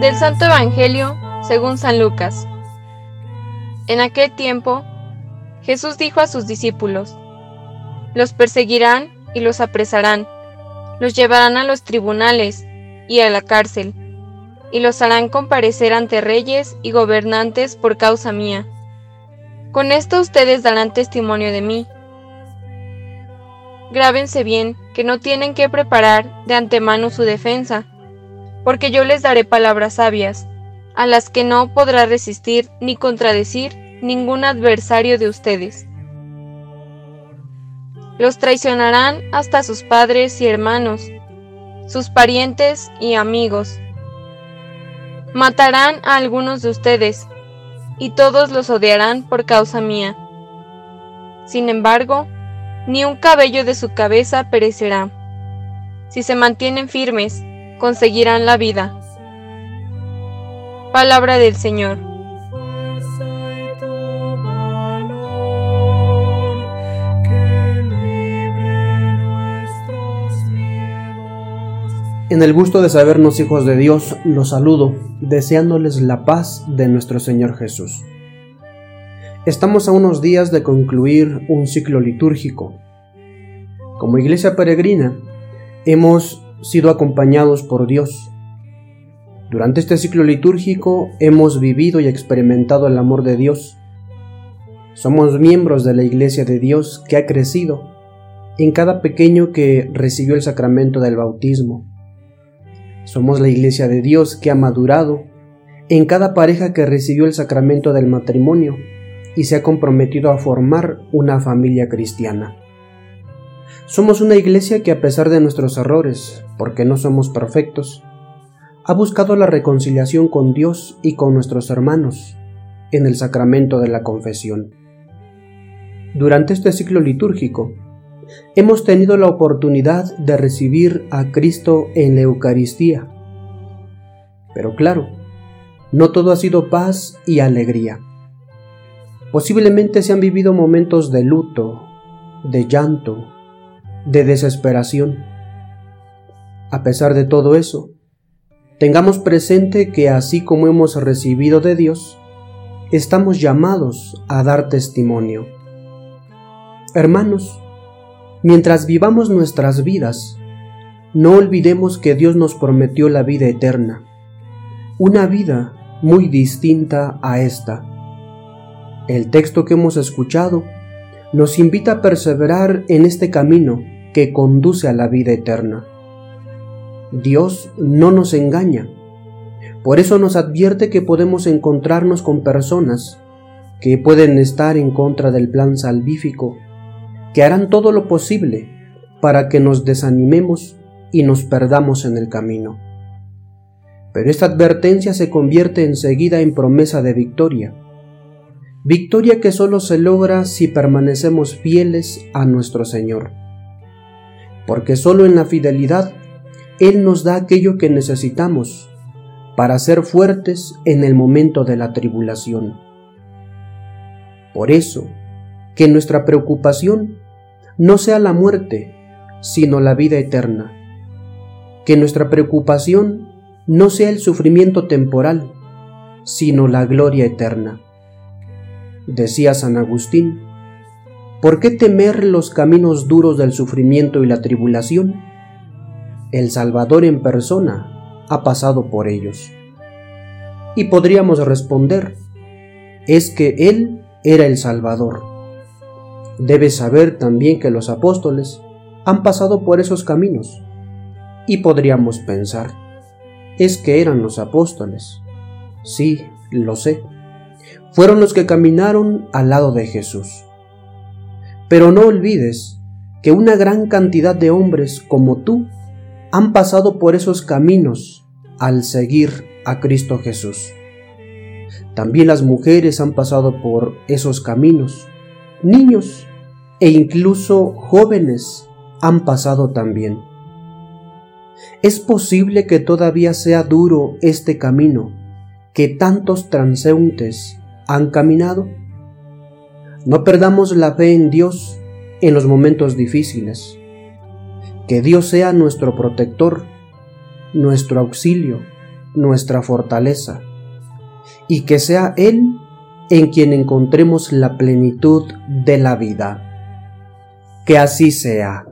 Del Santo Evangelio según San Lucas. En aquel tiempo, Jesús dijo a sus discípulos, Los perseguirán y los apresarán, los llevarán a los tribunales y a la cárcel, y los harán comparecer ante reyes y gobernantes por causa mía. Con esto ustedes darán testimonio de mí. Grábense bien que no tienen que preparar de antemano su defensa, porque yo les daré palabras sabias, a las que no podrá resistir ni contradecir ningún adversario de ustedes. Los traicionarán hasta sus padres y hermanos, sus parientes y amigos. Matarán a algunos de ustedes, y todos los odiarán por causa mía. Sin embargo, ni un cabello de su cabeza perecerá. Si se mantienen firmes, conseguirán la vida. Palabra del Señor. En el gusto de sabernos hijos de Dios, los saludo, deseándoles la paz de nuestro Señor Jesús. Estamos a unos días de concluir un ciclo litúrgico. Como iglesia peregrina, hemos sido acompañados por Dios. Durante este ciclo litúrgico hemos vivido y experimentado el amor de Dios. Somos miembros de la iglesia de Dios que ha crecido en cada pequeño que recibió el sacramento del bautismo somos la iglesia de Dios que ha madurado en cada pareja que recibió el sacramento del matrimonio y se ha comprometido a formar una familia cristiana. Somos una iglesia que a pesar de nuestros errores, porque no somos perfectos, ha buscado la reconciliación con Dios y con nuestros hermanos en el sacramento de la confesión. Durante este ciclo litúrgico, hemos tenido la oportunidad de recibir a Cristo en la Eucaristía. Pero claro, no todo ha sido paz y alegría. Posiblemente se han vivido momentos de luto, de llanto, de desesperación. A pesar de todo eso, tengamos presente que así como hemos recibido de Dios, estamos llamados a dar testimonio. Hermanos, Mientras vivamos nuestras vidas, no olvidemos que Dios nos prometió la vida eterna, una vida muy distinta a esta. El texto que hemos escuchado nos invita a perseverar en este camino que conduce a la vida eterna. Dios no nos engaña, por eso nos advierte que podemos encontrarnos con personas que pueden estar en contra del plan salvífico que harán todo lo posible para que nos desanimemos y nos perdamos en el camino. Pero esta advertencia se convierte enseguida en promesa de victoria, victoria que solo se logra si permanecemos fieles a nuestro Señor, porque solo en la fidelidad Él nos da aquello que necesitamos para ser fuertes en el momento de la tribulación. Por eso, que nuestra preocupación no sea la muerte, sino la vida eterna. Que nuestra preocupación no sea el sufrimiento temporal, sino la gloria eterna. Decía San Agustín, ¿por qué temer los caminos duros del sufrimiento y la tribulación? El Salvador en persona ha pasado por ellos. Y podríamos responder, es que Él era el Salvador Debes saber también que los apóstoles han pasado por esos caminos. Y podríamos pensar, es que eran los apóstoles. Sí, lo sé. Fueron los que caminaron al lado de Jesús. Pero no olvides que una gran cantidad de hombres como tú han pasado por esos caminos al seguir a Cristo Jesús. También las mujeres han pasado por esos caminos, niños e incluso jóvenes han pasado también. Es posible que todavía sea duro este camino que tantos transeúntes han caminado. No perdamos la fe en Dios en los momentos difíciles. Que Dios sea nuestro protector, nuestro auxilio, nuestra fortaleza, y que sea Él en quien encontremos la plenitud de la vida. Que así sea.